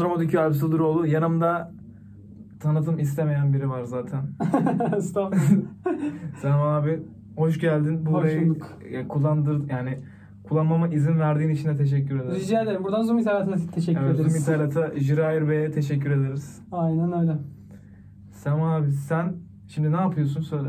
Andromed'deki Alp Sıldıroğlu. Yanımda tanıtım istemeyen biri var zaten. Estağfurullah. Selam abi. Hoş geldin. Burayı e, kullandır yani kullanmama izin verdiğin için de teşekkür ederim. Rica ederim. Buradan Zoom ithalatına teşekkür Evet, ederiz. Zoom İthalat'a Jirair Bey'e teşekkür ederiz. Aynen öyle. Selam abi sen şimdi ne yapıyorsun söyle.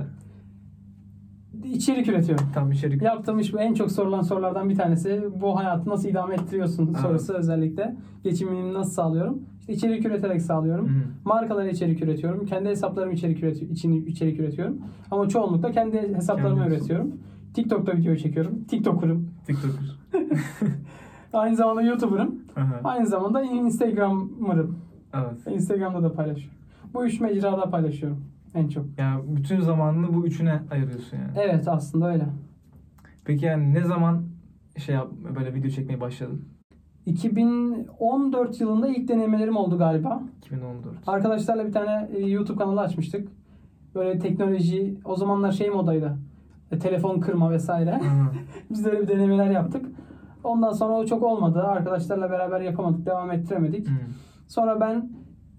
İçerik üretiyorum. Tam içerik. Yaptığım iş bu en çok sorulan sorulardan bir tanesi. Bu hayatı nasıl idame ettiriyorsun Evet. sorusu özellikle. Geçimimi nasıl sağlıyorum? İşte içerik üreterek sağlıyorum. Hı. Markalara içerik üretiyorum. Kendi hesaplarım içerik, üreti- için içerik üretiyorum. Ama çoğunlukla kendi hesaplarımı Kendi- üretiyorum. TikTok'ta video çekiyorum. TikToker'ım. TikToker. Aynı zamanda YouTuber'ım. Aynı zamanda Instagram'ırım. Evet. Instagram'da da paylaşıyorum. Bu üç mecrada paylaşıyorum en çok. Yani bütün zamanını bu üçüne ayırıyorsun yani. Evet aslında öyle. Peki yani ne zaman şey yap böyle video çekmeye başladın? 2014 yılında ilk denemelerim oldu galiba. 2014. Arkadaşlarla bir tane e, YouTube kanalı açmıştık. Böyle teknoloji, o zamanlar şey modaydı. E, telefon kırma vesaire. Biz de öyle bir denemeler yaptık. Ondan sonra o çok olmadı. Arkadaşlarla beraber yapamadık, devam ettiremedik. Hı. Sonra ben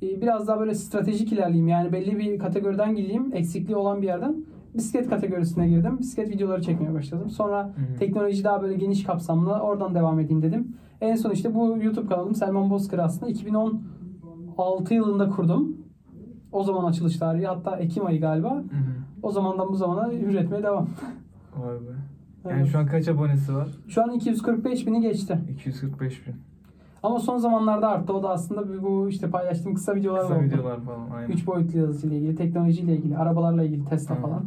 biraz daha böyle stratejik ilerleyeyim. Yani belli bir kategoriden gideyim, eksikliği olan bir yerden. Bisiklet kategorisine girdim. Bisiklet videoları çekmeye başladım. Sonra hı. teknoloji daha böyle geniş kapsamlı oradan devam edeyim dedim. En son işte bu YouTube kanalım Selman Bozkır aslında 2016 yılında kurdum. O zaman açılış tarihi hatta Ekim ayı galiba. Hı hı. O zamandan bu zamana üretmeye devam. Vay be. Yani Evet. şu an kaç abonesi var? Şu an 245 bini geçti. 245 bin. Ama son zamanlarda arttı. O da aslında bu işte paylaştığım kısa videolar Kısa oldu. videolar falan aynen. 3 boyutlu yazıcıyla ilgili, teknolojiyle ilgili, arabalarla ilgili, Tesla Hı. falan.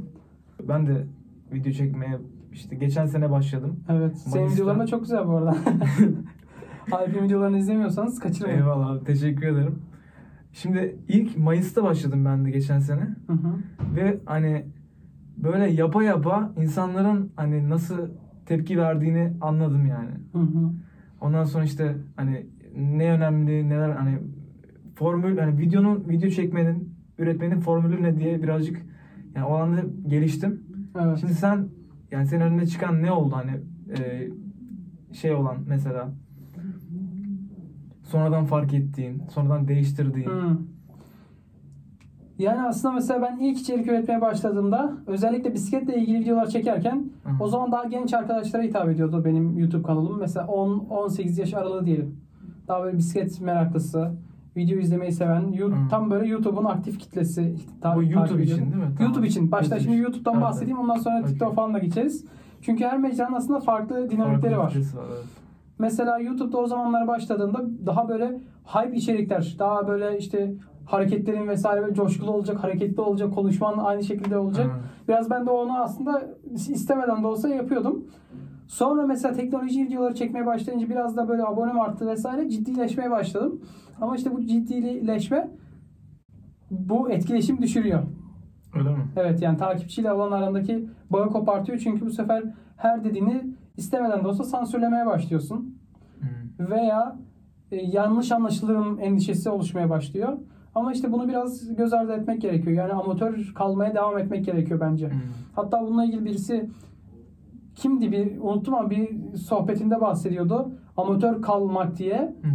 Ben de video çekmeye işte geçen sene başladım. Evet. Senin Mayıs'ta- videoların da çok güzel bu arada. Alp'in videolarını izlemiyorsanız kaçırmayın. Eyvallah abi, teşekkür ederim. Şimdi ilk Mayıs'ta başladım ben de geçen sene. Hı hı. Ve hani böyle yapa yapa insanların hani nasıl tepki verdiğini anladım yani. Hı hı. Ondan sonra işte hani ne önemli neler hani formül hani videonun video çekmenin üretmenin formülü ne diye birazcık yani o anda geliştim. Evet. Şimdi sen yani senin önüne çıkan ne oldu hani e, şey olan mesela sonradan fark ettiğin, sonradan değiştirdiğin. Hı. Yani aslında mesela ben ilk içerik üretmeye başladığımda özellikle bisikletle ilgili videolar çekerken Hı o zaman daha genç arkadaşlara hitap ediyordu benim YouTube kanalım. Mesela 10-18 yaş aralığı diyelim. Daha böyle bisiklet meraklısı, video izlemeyi seven, You- tam böyle YouTube'un aktif kitlesi. ta- Bu YouTube için değil mi? Tamam. YouTube için. Başta YouTube şimdi. YouTube'dan Evet, bahsedeyim ondan sonra Okey. TikTok falan da geçeriz. Çünkü her mecranın aslında farklı dinamikleri Farklı var. var, evet. Mesela YouTube'da o zamanlar başladığında daha böyle hype içerikler, daha böyle işte hareketlerin vesaire böyle coşkulu olacak, hareketli olacak, konuşman aynı şekilde olacak. Hı. Biraz ben de onu aslında istemeden de olsa yapıyordum. Sonra mesela teknoloji videoları çekmeye başlayınca biraz da böyle abonem arttı vesaire ciddileşmeye başladım. Ama işte bu ciddileşme bu etkileşim düşürüyor. Öyle mi? Evet yani takipçiyle olan arandaki bağı kopartıyor çünkü bu sefer her dediğini istemeden de olsa sansürlemeye başlıyorsun Hı. veya e, yanlış anlaşılırım endişesi oluşmaya başlıyor. Ama işte bunu biraz göz ardı etmek gerekiyor. Yani amatör kalmaya devam etmek gerekiyor bence. Hı. Hatta bununla ilgili birisi kimdi bir unuttum ama bir sohbetinde bahsediyordu. Amatör kalmak diye. Hı.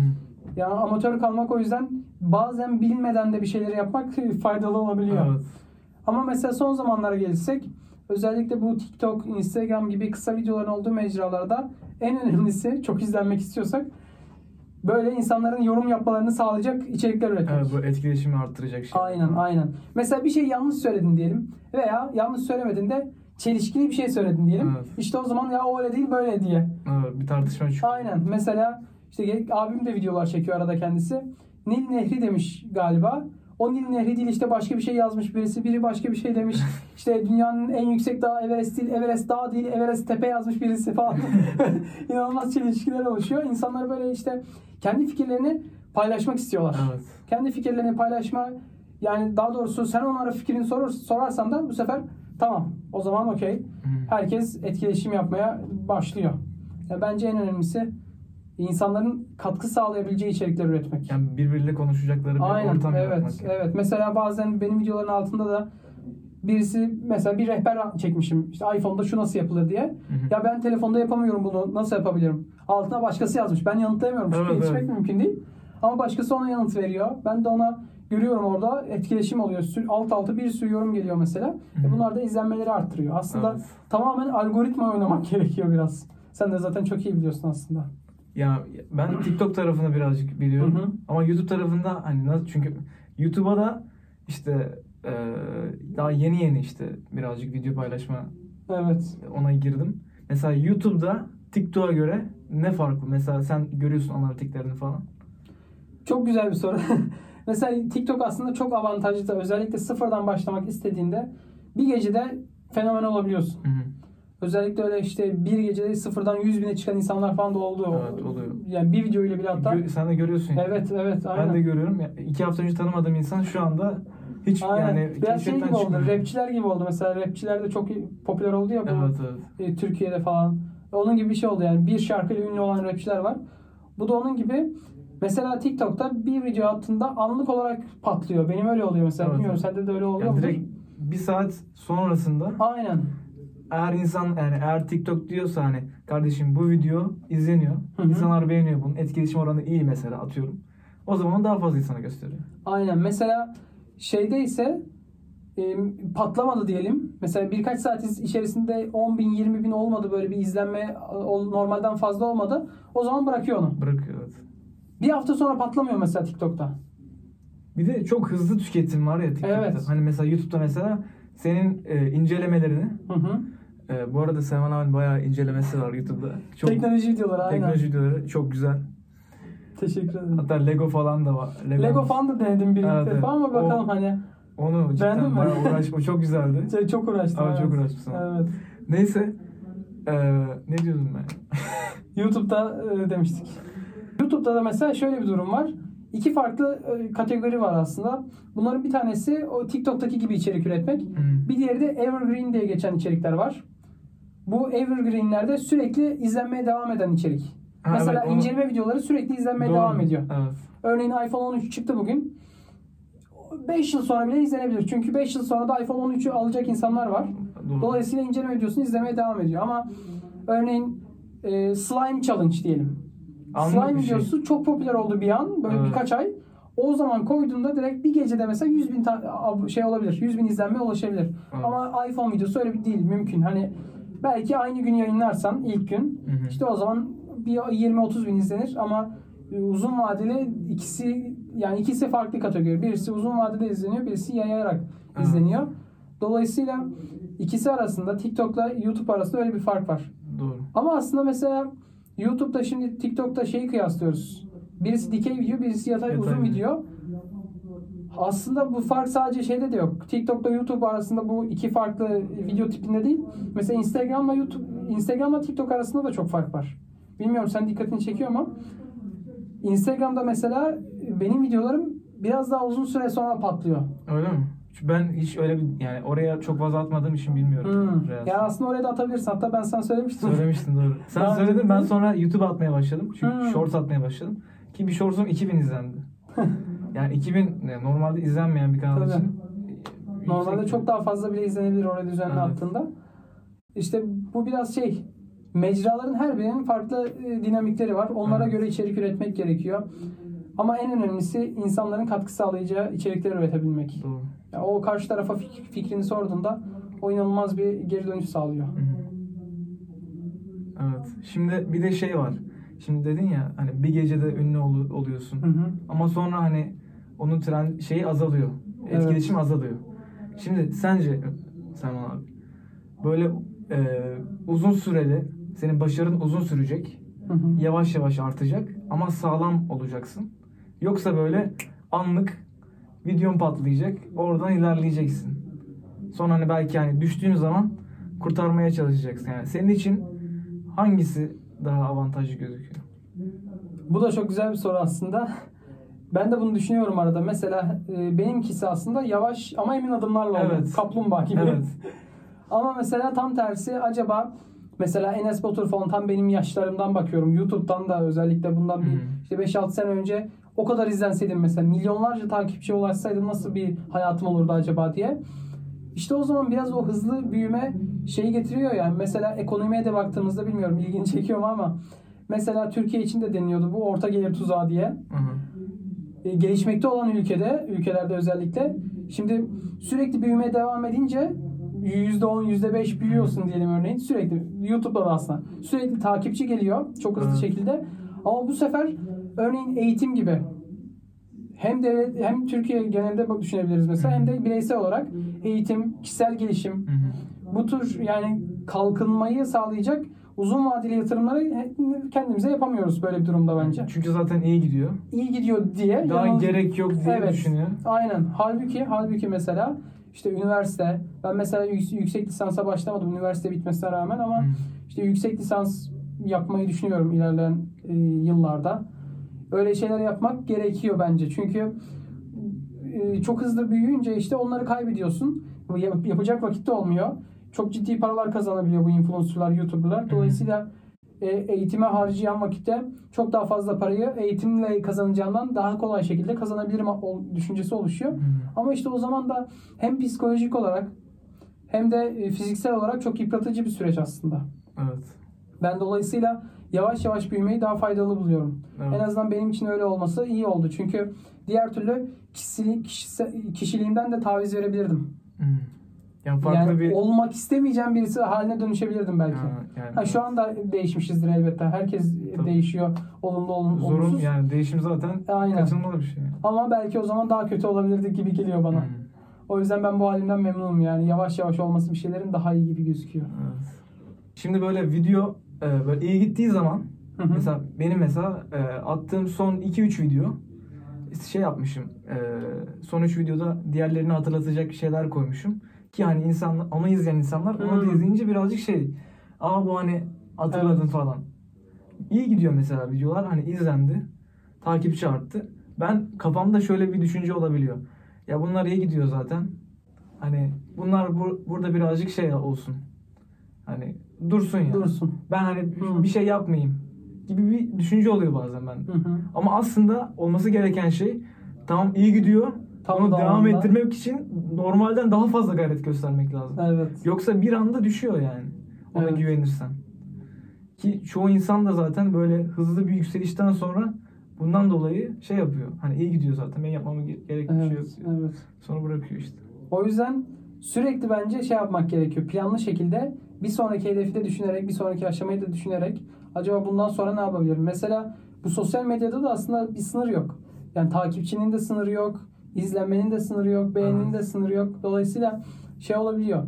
Yani amatör kalmak o yüzden bazen bilmeden de bir şeyleri yapmak faydalı olabiliyor. Evet. Ama mesela son zamanlara gelirsek özellikle bu TikTok, Instagram gibi kısa videoların olduğu mecralarda en önemlisi çok izlenmek istiyorsak böyle insanların yorum yapmalarını sağlayacak içerikler üretmek. Evet, bu etkileşimi arttıracak şey. Aynen aynen. Mesela bir şey yanlış söyledin diyelim veya yanlış söylemedin de çelişkili bir şey söyledin diyelim. Evet. İşte o zaman ya o öyle değil böyle diye. Evet, bir tartışma çıkıyor. Aynen. Mesela işte abim de videolar çekiyor arada kendisi. Nil Nehri demiş galiba. O Nil Nehri değil işte başka bir şey yazmış birisi. Biri başka bir şey demiş. İşte dünyanın en yüksek dağı Everest değil. Everest dağ değil. Everest tepe yazmış birisi falan. İnanılmaz çelişkiler oluşuyor. İnsanlar böyle işte kendi fikirlerini paylaşmak istiyorlar. Evet. Kendi fikirlerini paylaşma yani daha doğrusu sen onlara fikrini sorur, sorarsan da bu sefer tamam o zaman okey. Hı. Herkes etkileşim yapmaya başlıyor. Ya bence en önemlisi insanların katkı sağlayabileceği içerikler üretmek. Yani birbiriyle konuşacakları bir Aynen ortam evet yaratmak. evet. Mesela bazen benim videoların altında da birisi mesela bir rehber çekmişim. İşte iPhone'da şu nasıl yapılır diye. Hı hı. Ya ben telefonda yapamıyorum bunu. Nasıl yapabilirim? Altına başkası yazmış. Ben yanıtlayamıyorum. Çünkü Evet, yetişmek evet. mümkün değil. Ama başkası ona yanıt veriyor. Ben de ona görüyorum orada etkileşim oluyor. Alt alta bir sürü yorum geliyor mesela. Hı E hı. bunlar da izlenmeleri arttırıyor. Aslında Evet. tamamen algoritma oynamak gerekiyor biraz. Sen de zaten çok iyi biliyorsun aslında. Ya ben TikTok tarafını birazcık biliyorum. Hı hı. Ama YouTube tarafında hani nasıl çünkü YouTube'a da işte e, daha yeni yeni işte birazcık video paylaşma Evet. ona girdim. Mesela YouTube'da TikTok'a göre ne farklı? Mesela sen görüyorsun analitiklerini falan. Çok güzel bir soru. Mesela TikTok aslında çok avantajlı. Özellikle sıfırdan başlamak istediğinde bir gecede fenomen olabiliyorsun. Hı hı. Özellikle öyle işte bir gecede sıfırdan 100 bine çıkan insanlar falan da oldu. Evet, oluyor. Yani bir video ile bile hatta. Gö- sen de görüyorsun. yani. Evet evet aynen. Ben de görüyorum. Ya, iki hafta önce tanımadığım insan şu anda hiç Aynen. yani Biraz şey gibi oldu. çıkmıyor. Rapçiler gibi oldu. Mesela rapçiler de çok popüler oldu ya bu Evet evet. e, Türkiye'de falan. Onun gibi bir şey oldu yani. Bir şarkıyla ünlü olan rapçiler var. Bu da onun gibi. Mesela TikTok'ta bir video attığında anlık olarak patlıyor. Benim öyle oluyor mesela. Evet. Bilmiyorum sende de öyle oluyor Yani mu? direkt bir saat sonrasında Aynen. Eğer insan yani eğer TikTok diyorsa hani kardeşim bu video izleniyor. Hı hı. insanlar beğeniyor bunun. Etkileşim oranı iyi mesela atıyorum. O zaman daha fazla insana gösteriyor. Aynen. Mesela şeyde ise e, patlamadı diyelim. Mesela birkaç saat içerisinde 10 bin 20 bin olmadı böyle bir izlenme o- normalden fazla olmadı. O zaman bırakıyor onu. Bırakıyor evet. Bir hafta sonra patlamıyor mesela TikTok'ta. Bir de çok hızlı tüketim var ya TikTok'ta. Evet. Hani mesela YouTube'da mesela senin e, incelemelerini Hı hı. E, bu arada Selman abinin bayağı incelemesi var YouTube'da. Çok Teknoloji videoları aynen. teknoloji videoları çok güzel. Teşekkür ederim. Hatta Lego falan da var. Lego falan da denedim birlikte Evet, falan ama bakalım O- hani Onu Beğendin cidden mi? bayağı uğraş, o çok güzeldi. şey, çok uğraştım. Çok evet. uğraşmışsın. Evet. Neyse. e, ne diyordum ben? YouTube'da e, demiştik. YouTube'da da mesela şöyle bir durum var. İki farklı e, kategori var aslında. Bunların bir tanesi o TikTok'taki gibi içerik üretmek. Hmm. Bir diğeri de evergreen diye geçen içerikler var. Bu evergreenlerde sürekli izlenmeye devam eden içerik. Ha, mesela evet, onu- inceleme videoları sürekli izlenmeye Doğru. devam ediyor. Evet. Örneğin iPhone 13 çıktı bugün. 5 yıl sonra bile izlenebilir. Çünkü 5 yıl sonra da iPhone 13'ü alacak insanlar var. Doğru. Dolayısıyla inceleme videosunu izlemeye devam ediyor. Ama örneğin e, Slime Challenge diyelim. Anlık Slime şey. videosu çok popüler oldu bir an. Böyle Evet. birkaç ay. O zaman koyduğunda direkt bir gecede mesela 100 bin şey olabilir. 100 bin izlenme ulaşabilir. Evet. Ama iPhone videosu öyle bir değil. Mümkün. Hani belki aynı gün yayınlarsan ilk gün Hı hı. işte o zaman bir 20-30 bin izlenir ama e, uzun vadeli ikisi yani ikisi farklı kategori. Birisi uzun vadede izleniyor, birisi yayarak Evet. izleniyor. Dolayısıyla ikisi arasında TikTok'la YouTube arasında öyle bir fark var. Doğru. Ama aslında mesela YouTube'da şimdi TikTok'ta şeyi kıyaslıyoruz. Birisi dikey video, birisi yatay, Yatay uzun video. video. Aslında bu fark sadece şeyde de yok. TikTok'ta YouTube arasında bu iki farklı video tipinde değil. Mesela Instagram'la YouTube, Instagram'la TikTok arasında da çok fark var. Bilmiyorum sen dikkatini çekiyor mu? Instagram'da mesela benim videolarım biraz daha uzun süre sonra patlıyor. Öyle mi? Ben hiç öyle bir yani oraya çok fazla atmadığım için bilmiyorum. Hmm. Reels. Yani aslında oraya da atabilirsin. Hatta ben sana söylemiştim. Söylemiştin doğru. Sen Daha söyledin ben sonra YouTube atmaya başladım. Çünkü Hmm. shorts atmaya başladım. Ki bir shorts'um 2000 izlendi. yani 2000 ne, normalde izlenmeyen bir kanal Tabii. için. Normalde yüksek. çok daha fazla bile izlenebilir oraya düzenli Evet. attığında. İşte bu biraz şey mecraların her birinin farklı e, dinamikleri var. Onlara Evet. göre içerik üretmek gerekiyor. Ama en önemlisi insanların katkı sağlayacağı içerikler üretebilmek. Doğru. Ya o karşı tarafa fik- fikrini sorduğunda o inanılmaz bir geri dönüş sağlıyor. Evet. Şimdi bir de şey var. Şimdi dedin ya hani bir gecede ünlü ol- oluyorsun. Hı hı. Ama sonra hani onun trend şeyi azalıyor. Evet. Etkileşim azalıyor. Şimdi sence Selman abi böyle e, uzun süreli senin başarın uzun sürecek. Hı hı. Yavaş yavaş artacak ama sağlam olacaksın. Yoksa böyle anlık videon patlayacak. Oradan ilerleyeceksin. Sonra hani belki hani düştüğün zaman kurtarmaya çalışacaksın. Yani senin için hangisi daha avantajlı gözüküyor? Bu da çok güzel bir soru aslında. Ben de bunu düşünüyorum arada. Mesela e, benimkisi aslında yavaş ama emin adımlarla oldu. Evet. Kaplumbağa gibi. Evet. Ama mesela tam tersi acaba mesela Enes Batur falan tam benim yaşlarımdan bakıyorum. YouTube'dan da özellikle bundan bir işte 5-6 sene önce o kadar izlenseydim mesela milyonlarca takipçi ulaşsaydım nasıl bir hayatım olurdu acaba diye. İşte o zaman biraz o hızlı büyüme şeyi getiriyor yani. Mesela ekonomiye de baktığımızda bilmiyorum ilgini çekiyor mu ama mesela Türkiye için de deniyordu bu orta gelir tuzağı diye. Hı hı. E, gelişmekte olan ülkede, ülkelerde özellikle şimdi sürekli büyümeye devam edince %10, %5 büyüyorsun diyelim örneğin. Sürekli YouTube'da da aslında. Sürekli takipçi geliyor çok hızlı şekilde. Ama bu sefer örneğin eğitim gibi hem devlet hem Türkiye genelinde düşünebiliriz mesela hem de bireysel olarak eğitim, kişisel gelişim bu tür yani kalkınmayı sağlayacak uzun vadeli yatırımları kendimize yapamıyoruz böyle bir durumda bence. Çünkü zaten iyi gidiyor. İyi gidiyor diye Daha yanıl- gerek yok diye Evet. düşünüyor. Aynen. Halbuki halbuki mesela işte üniversite ben mesela yük- yüksek lisansa başlamadım üniversite bitmesine rağmen ama Hı. işte yüksek lisans yapmayı düşünüyorum ilerleyen e, yıllarda. Öyle şeyler yapmak gerekiyor bence. Çünkü e, çok hızlı büyüyünce işte onları kaybediyorsun. Yap- yapacak vakit de olmuyor. Çok ciddi paralar kazanabiliyor bu influencerlar, YouTuber'lar. Dolayısıyla e, eğitime harcayan vakitte çok daha fazla parayı eğitimle kazanacağından daha kolay şekilde kazanabilirim düşüncesi oluşuyor. Hı. Ama işte o zaman da hem psikolojik olarak hem de e, fiziksel olarak çok yıpratıcı bir süreç aslında. Evet. Ben dolayısıyla yavaş yavaş büyümeyi daha faydalı buluyorum. Evet. En azından benim için öyle olması iyi oldu. Çünkü diğer türlü kişili, kişiliğimden de taviz verebilirdim. Hı. Yani farklı yani bir olmak istemeyeceğim birisi haline dönüşebilirdim belki. Ha, yani- Ha, şu anda değişmişizdir elbette. Herkes Tabii. değişiyor. Olumlu olumlu zorun olumsuz. yani değişim zaten Aynen. kaçınılmaz bir şey. Ama belki o zaman daha kötü olabilirdik gibi geliyor bana. Hı. O yüzden ben bu halimden memnunum yani. Yavaş yavaş olması bir şeylerin daha iyi gibi gözüküyor. Evet. Şimdi böyle video e, böyle iyi gittiği zaman Hı hı. mesela benim mesela e, attığım son 2-3 video şey yapmışım. e, son 3 videoda diğerlerini hatırlatacak şeyler koymuşum. Ki hani insan onu izleyen insanlar onu da izleyince birazcık şey aa bu hani hatırladın Evet. falan. İyi gidiyor mesela videolar hani izlendi. Takipçi arttı. Ben kafamda şöyle bir düşünce olabiliyor. Ya bunlar iyi gidiyor zaten. Hani bunlar bu, burada birazcık şey olsun. Hani dursun ya. Dursun. Ben hani Hı. bir şey yapmayayım gibi bir düşünce oluyor bazen ben. Hı hı. Ama aslında olması gereken şey tamam iyi gidiyor. Tam Onu da devam anda- ettirmek için normalden daha fazla gayret göstermek lazım. Evet. Yoksa bir anda düşüyor yani. Ona Evet. güvenirsen. Ki çoğu insan da zaten böyle hızlı bir yükselişten sonra bundan dolayı şey yapıyor. Hani iyi gidiyor zaten. Ben yapmam ge- gerekli bir şey yok. Evet. diyor. evet. Sonra bırakıyor işte. O yüzden sürekli bence şey yapmak gerekiyor. Planlı şekilde bir sonraki hedefi de düşünerek, bir sonraki aşamayı da düşünerek acaba bundan sonra ne yapabilirim? Mesela bu sosyal medyada da aslında bir sınır yok. Yani takipçinin de sınırı yok, izlenmenin de sınırı yok, beğeninin de sınırı yok. Dolayısıyla şey olabiliyor.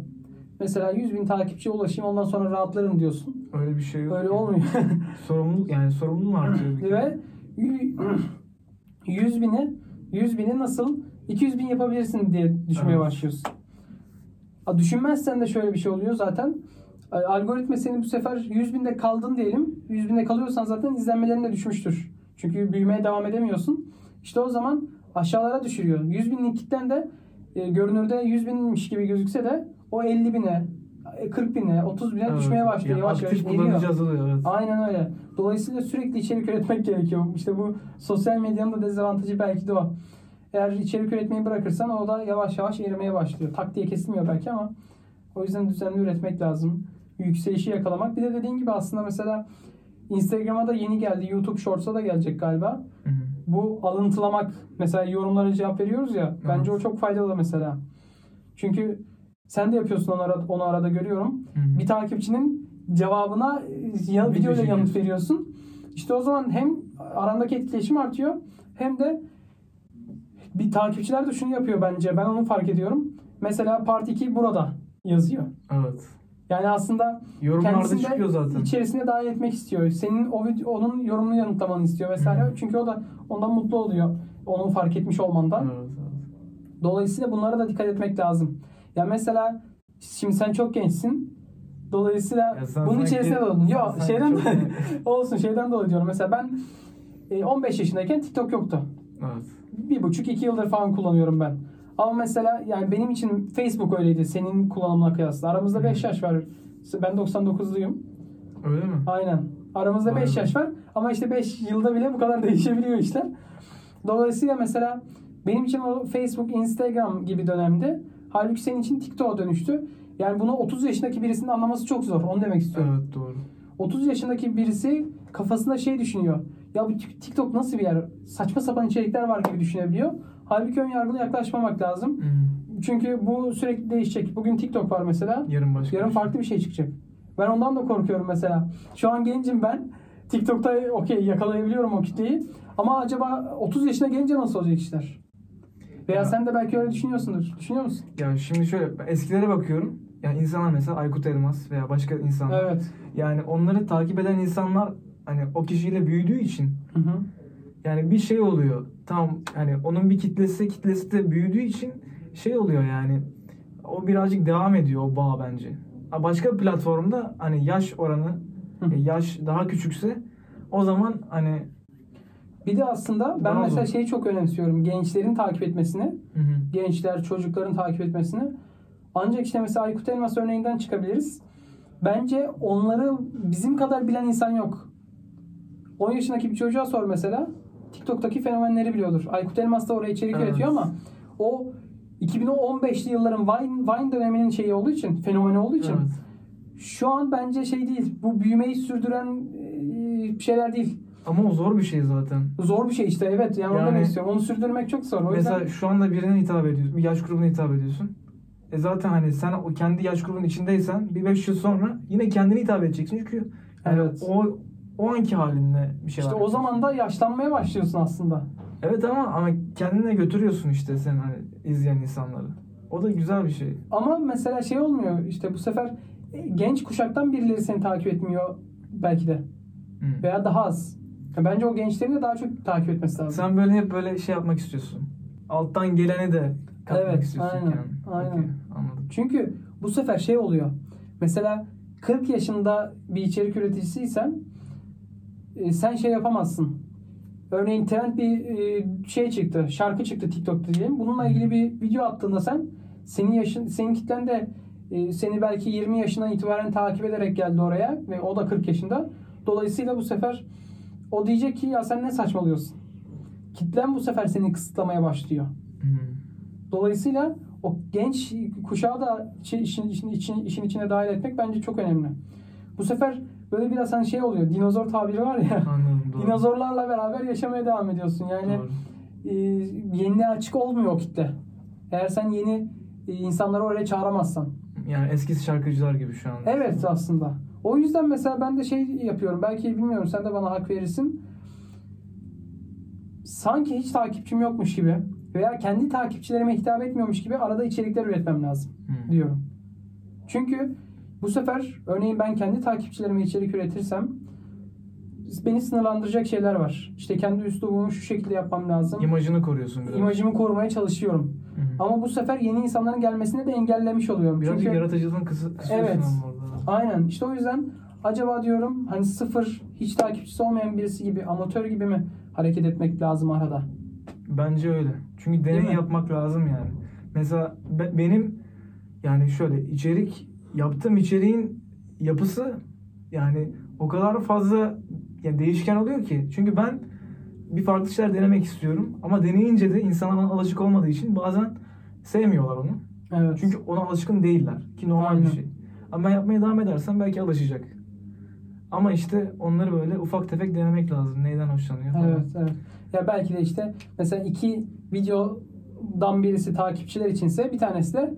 Mesela 100 bin takipçiye ulaşayım ondan sonra rahatlarım diyorsun. Öyle bir şey yok. Öyle olmuyor. Sorumluluk yani sorumluluğun artıyor. Ve y- 100 bini 100 bini nasıl 200 bin yapabilirsin diye düşünmeye Evet. başlıyorsun. A, düşünmezsen de şöyle bir şey oluyor zaten. Algoritma senin bu sefer 100 binde kaldın diyelim. 100 binde kalıyorsan zaten izlenmelerin de düşmüştür. Çünkü büyümeye devam edemiyorsun. İşte o zaman aşağılara düşürüyor. 100 binlik kitlen de e, görünürde 100 binmiş gibi gözükse de o 50 bine, e, 40 bine, 30 bine Evet. düşmeye başlıyor. Yani yavaş yavaş azalıyor evet. Aynen öyle. Dolayısıyla sürekli içerik üretmek gerekiyor. İşte bu sosyal medyanın da dezavantajı belki de o. Eğer içerik üretmeyi bırakırsan o da yavaş yavaş erimeye başlıyor. Tak diye kesilmiyor belki ama o yüzden düzenli üretmek lazım. Yükselişi yakalamak. Bir de dediğin gibi aslında mesela Instagram'a da yeni geldi. YouTube Shorts'a da gelecek galiba. Hı hı. Bu alıntılamak. Mesela yorumlara cevap veriyoruz ya. Bence Evet. o çok faydalı mesela. Çünkü sen de yapıyorsun onu arada, onu arada görüyorum Hı hı. bir takipçinin cevabına e, ya, Video videoyla yanıt veriyorsun. İşte o zaman hem arandaki etkileşim artıyor hem de bir takipçiler de şunu yapıyor bence. Ben onu fark ediyorum. Mesela Part 2 burada yazıyor. Evet. Yani aslında Yorumlarda kendisini çıkıyor de zaten. içerisine dahil etmek istiyor. Senin o video, onun yorumunu yanıtlamanı istiyor vesaire. Hı. Çünkü o da ondan mutlu oluyor. Onu fark etmiş olmandan. Evet, evet. Dolayısıyla bunlara da dikkat etmek lazım. Ya mesela şimdi sen çok gençsin. Dolayısıyla Ya bunun içerisine doğdun. Yok şeyden çok- olsun şeyden dolayı diyorum. Mesela ben e, 15 yaşındayken TikTok yoktu. Evet. Bir buçuk iki yıldır falan kullanıyorum ben. Ama mesela yani benim için Facebook öyleydi senin kullanımına kıyasla. Aramızda Hı. 5 yaş var. Ben 99'luyum. Öyle mi? Aynen. Aramızda Vay 5 be. yaş var. Ama işte 5 yılda bile bu kadar değişebiliyor işler. Dolayısıyla mesela benim için o Facebook, Instagram gibi dönemde halbuki senin için TikTok'a dönüştü. Yani bunu 30 yaşındaki birisinin anlaması çok zor. Onu demek istiyorum. Evet doğru. 30 yaşındaki birisi kafasında şey düşünüyor. ya bu TikTok nasıl bir yer? Saçma sapan içerikler var gibi düşünebiliyor. Halbuki ön yargılı yaklaşmamak lazım. Hı. Çünkü bu sürekli değişecek. Bugün TikTok var mesela. Yarın başka. Yarın bir şey. farklı bir şey çıkacak. Ben ondan da korkuyorum mesela. Şu an gencim ben. TikTok'ta okey yakalayabiliyorum o kitleyi. Ama acaba 30 yaşına gelince nasıl olacak işler? Veya Ya. sen de belki öyle düşünüyorsundur. Düşünüyor musun? Ya şimdi şöyle eskilere bakıyorum. Yani insanlar mesela Aykut Elmas veya başka insanlar. Evet. Yani onları takip eden insanlar hani o kişiyle büyüdüğü için Hı hı. Yani bir şey oluyor. Tam hani onun bir kitlesi kitlesi de büyüdüğü için şey oluyor yani. O birazcık devam ediyor o bağ bence. Başka bir platformda hani yaş oranı e, yaş daha küçükse o zaman hani Bir de aslında ben Daha mesela şeyi çok önemsiyorum. Gençlerin takip etmesini. hı hı. Gençler, çocukların takip etmesini. Ancak işte mesela Aykut Elmas örneğinden çıkabiliriz. Bence onları bizim kadar bilen insan yok. 10 yaşındaki bir çocuğa sor mesela. TikTok'taki fenomenleri biliyordur. Aykut Elmas da oraya içerik Evet. üretiyor ama o 2015'li yılların Vine, Vine döneminin şeyi olduğu için, fenomeni olduğu için Evet. şu an bence şey değil. Bu büyümeyi sürdüren şeyler değil. Ama o zor bir şey zaten. Zor bir şey işte evet. Yani, onu Yani- demek istiyorum. Onu sürdürmek çok zor. O Mesela yüzden şu anda birine hitap ediyorsun. Bir yaş grubuna hitap ediyorsun. E zaten hani sen o kendi yaş grubunun içindeysen bir 5 yıl sonra yine kendine hitap edeceksin. Çünkü yani Evet. o o anki halinle bir şey işte var. o zaman da yaşlanmaya başlıyorsun aslında. Evet ama ama kendine götürüyorsun işte sen hani izleyen insanları. O da güzel bir şey. Ama mesela şey olmuyor işte bu sefer e, genç kuşaktan birileri seni takip etmiyor belki de. Hı. Veya daha az. Ya Bence o gençlerin de daha çok takip etmesi lazım. Sen böyle hep böyle şey yapmak istiyorsun. Alttan geleni de katmak Evet, istiyorsun. aynen, yani. aynen. Okey, anladım. Çünkü bu sefer şey oluyor. Mesela 40 yaşında bir içerik üreticisiysen e, sen şey yapamazsın. Örneğin trend bir e, şey çıktı, şarkı çıktı TikTok'ta diyelim. Bununla ilgili bir video attığında sen senin yaşın senin kitlen de e, seni belki 20 yaşından itibaren takip ederek geldi oraya ve o da 40 yaşında. Dolayısıyla bu sefer o diyecek ki ya sen ne saçmalıyorsun. Kitlen bu sefer seni kısıtlamaya başlıyor. Dolayısıyla o genç kuşağı da işin, işin, işin, işin içine dahil etmek bence çok önemli. Bu sefer böyle biraz hani şey oluyor. Dinozor tabiri var ya. Anladım doğru. Dinozorlarla beraber yaşamaya devam ediyorsun. Yani Doğru. e, yeniliğe açık olmuyor o kitle. Eğer sen yeni e, insanları oraya çağıramazsan. Yani eski şarkıcılar gibi şu an. Evet aslında. O yüzden mesela ben de şey yapıyorum. Belki bilmiyorum sen de bana hak verirsin. Sanki hiç takipçim yokmuş gibi veya kendi takipçilerime hitap etmiyormuş gibi arada içerikler üretmem lazım Hı. diyorum. Çünkü bu sefer örneğin ben kendi takipçilerime içerik üretirsem beni sınırlandıracak şeyler var. İşte kendi üslubumu şu şekilde yapmam lazım. İmajını koruyorsun biraz. İmajımı korumaya çalışıyorum. Hı hı. Ama bu sefer yeni insanların gelmesini de engellemiş oluyorum. Birazcık Çünkü yaratıcılığını kısı, kısıyorsun Evet. orada. Aynen. İşte o yüzden acaba diyorum hani sıfır hiç takipçisi olmayan birisi gibi amatör gibi mi hareket etmek lazım arada? Bence öyle. Çünkü deney yapmak lazım yani. Mesela be- benim yani şöyle içerik yaptığım içeriğin yapısı yani o kadar fazla yani değişken oluyor ki. Çünkü ben bir farklı şeyler denemek istiyorum ama deneyince de insanlar alışık olmadığı için bazen sevmiyorlar onu. Evet. Çünkü ona alışkın değiller ki normal Aynen. bir şey. Ama ben yapmaya devam edersem belki alışacak. Ama işte onları böyle ufak tefek denemek lazım. Neyden hoşlanıyor falan. Evet, evet. Ya belki de işte mesela iki videodan birisi takipçiler içinse bir tanesi de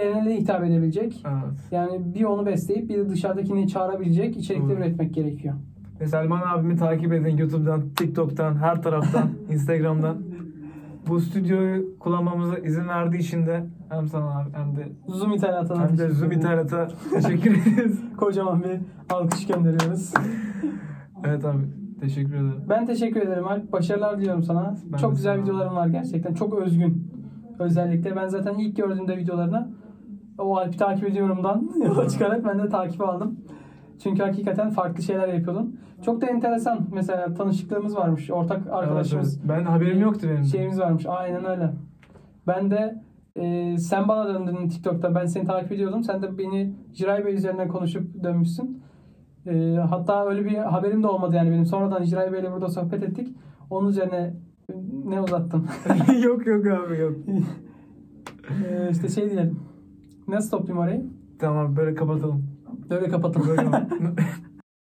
genele hitap edebilecek. Evet. Yani bir onu besleyip bir de dışarıdakini çağırabilecek içerikler Doğru. üretmek gerekiyor. Ve Selman abimi takip edin YouTube'dan, TikTok'tan, her taraftan, Instagram'dan. Bu stüdyoyu kullanmamıza izin verdiği için de hem sana abi hem de Zoom ithalatına hem de Zoom internete teşekkür ederiz. Kocaman bir alkış gönderiyoruz. evet abi teşekkür ederim. Ben teşekkür ederim Alp. Başarılar diliyorum sana. Ben Çok güzel sana. videoların var gerçekten. Çok özgün. Özellikle ben zaten ilk gördüğümde videolarını o Alp'i takip ediyorumdan yola çıkarak ben de takip aldım. Çünkü hakikaten farklı şeyler yapıyordun. Çok da enteresan. Mesela tanışıklığımız varmış. Ortak arkadaşımız. Evet, evet. Ben haberim yoktu benim. Şeyimiz varmış. Aynen öyle. Ben de e, sen bana döndün TikTok'ta. Ben seni takip ediyordum. Sen de beni Jiray Bey üzerinden konuşup dönmüşsün. E, hatta öyle bir haberim de olmadı yani benim. Sonradan Jiray Bey'le burada sohbet ettik. Onun üzerine ne uzattın? yok yok abi yok. e, işte şey diyelim. Nasıl toplayayım orayı? Tamam böyle kapatalım. Böyle kapatalım. Böyle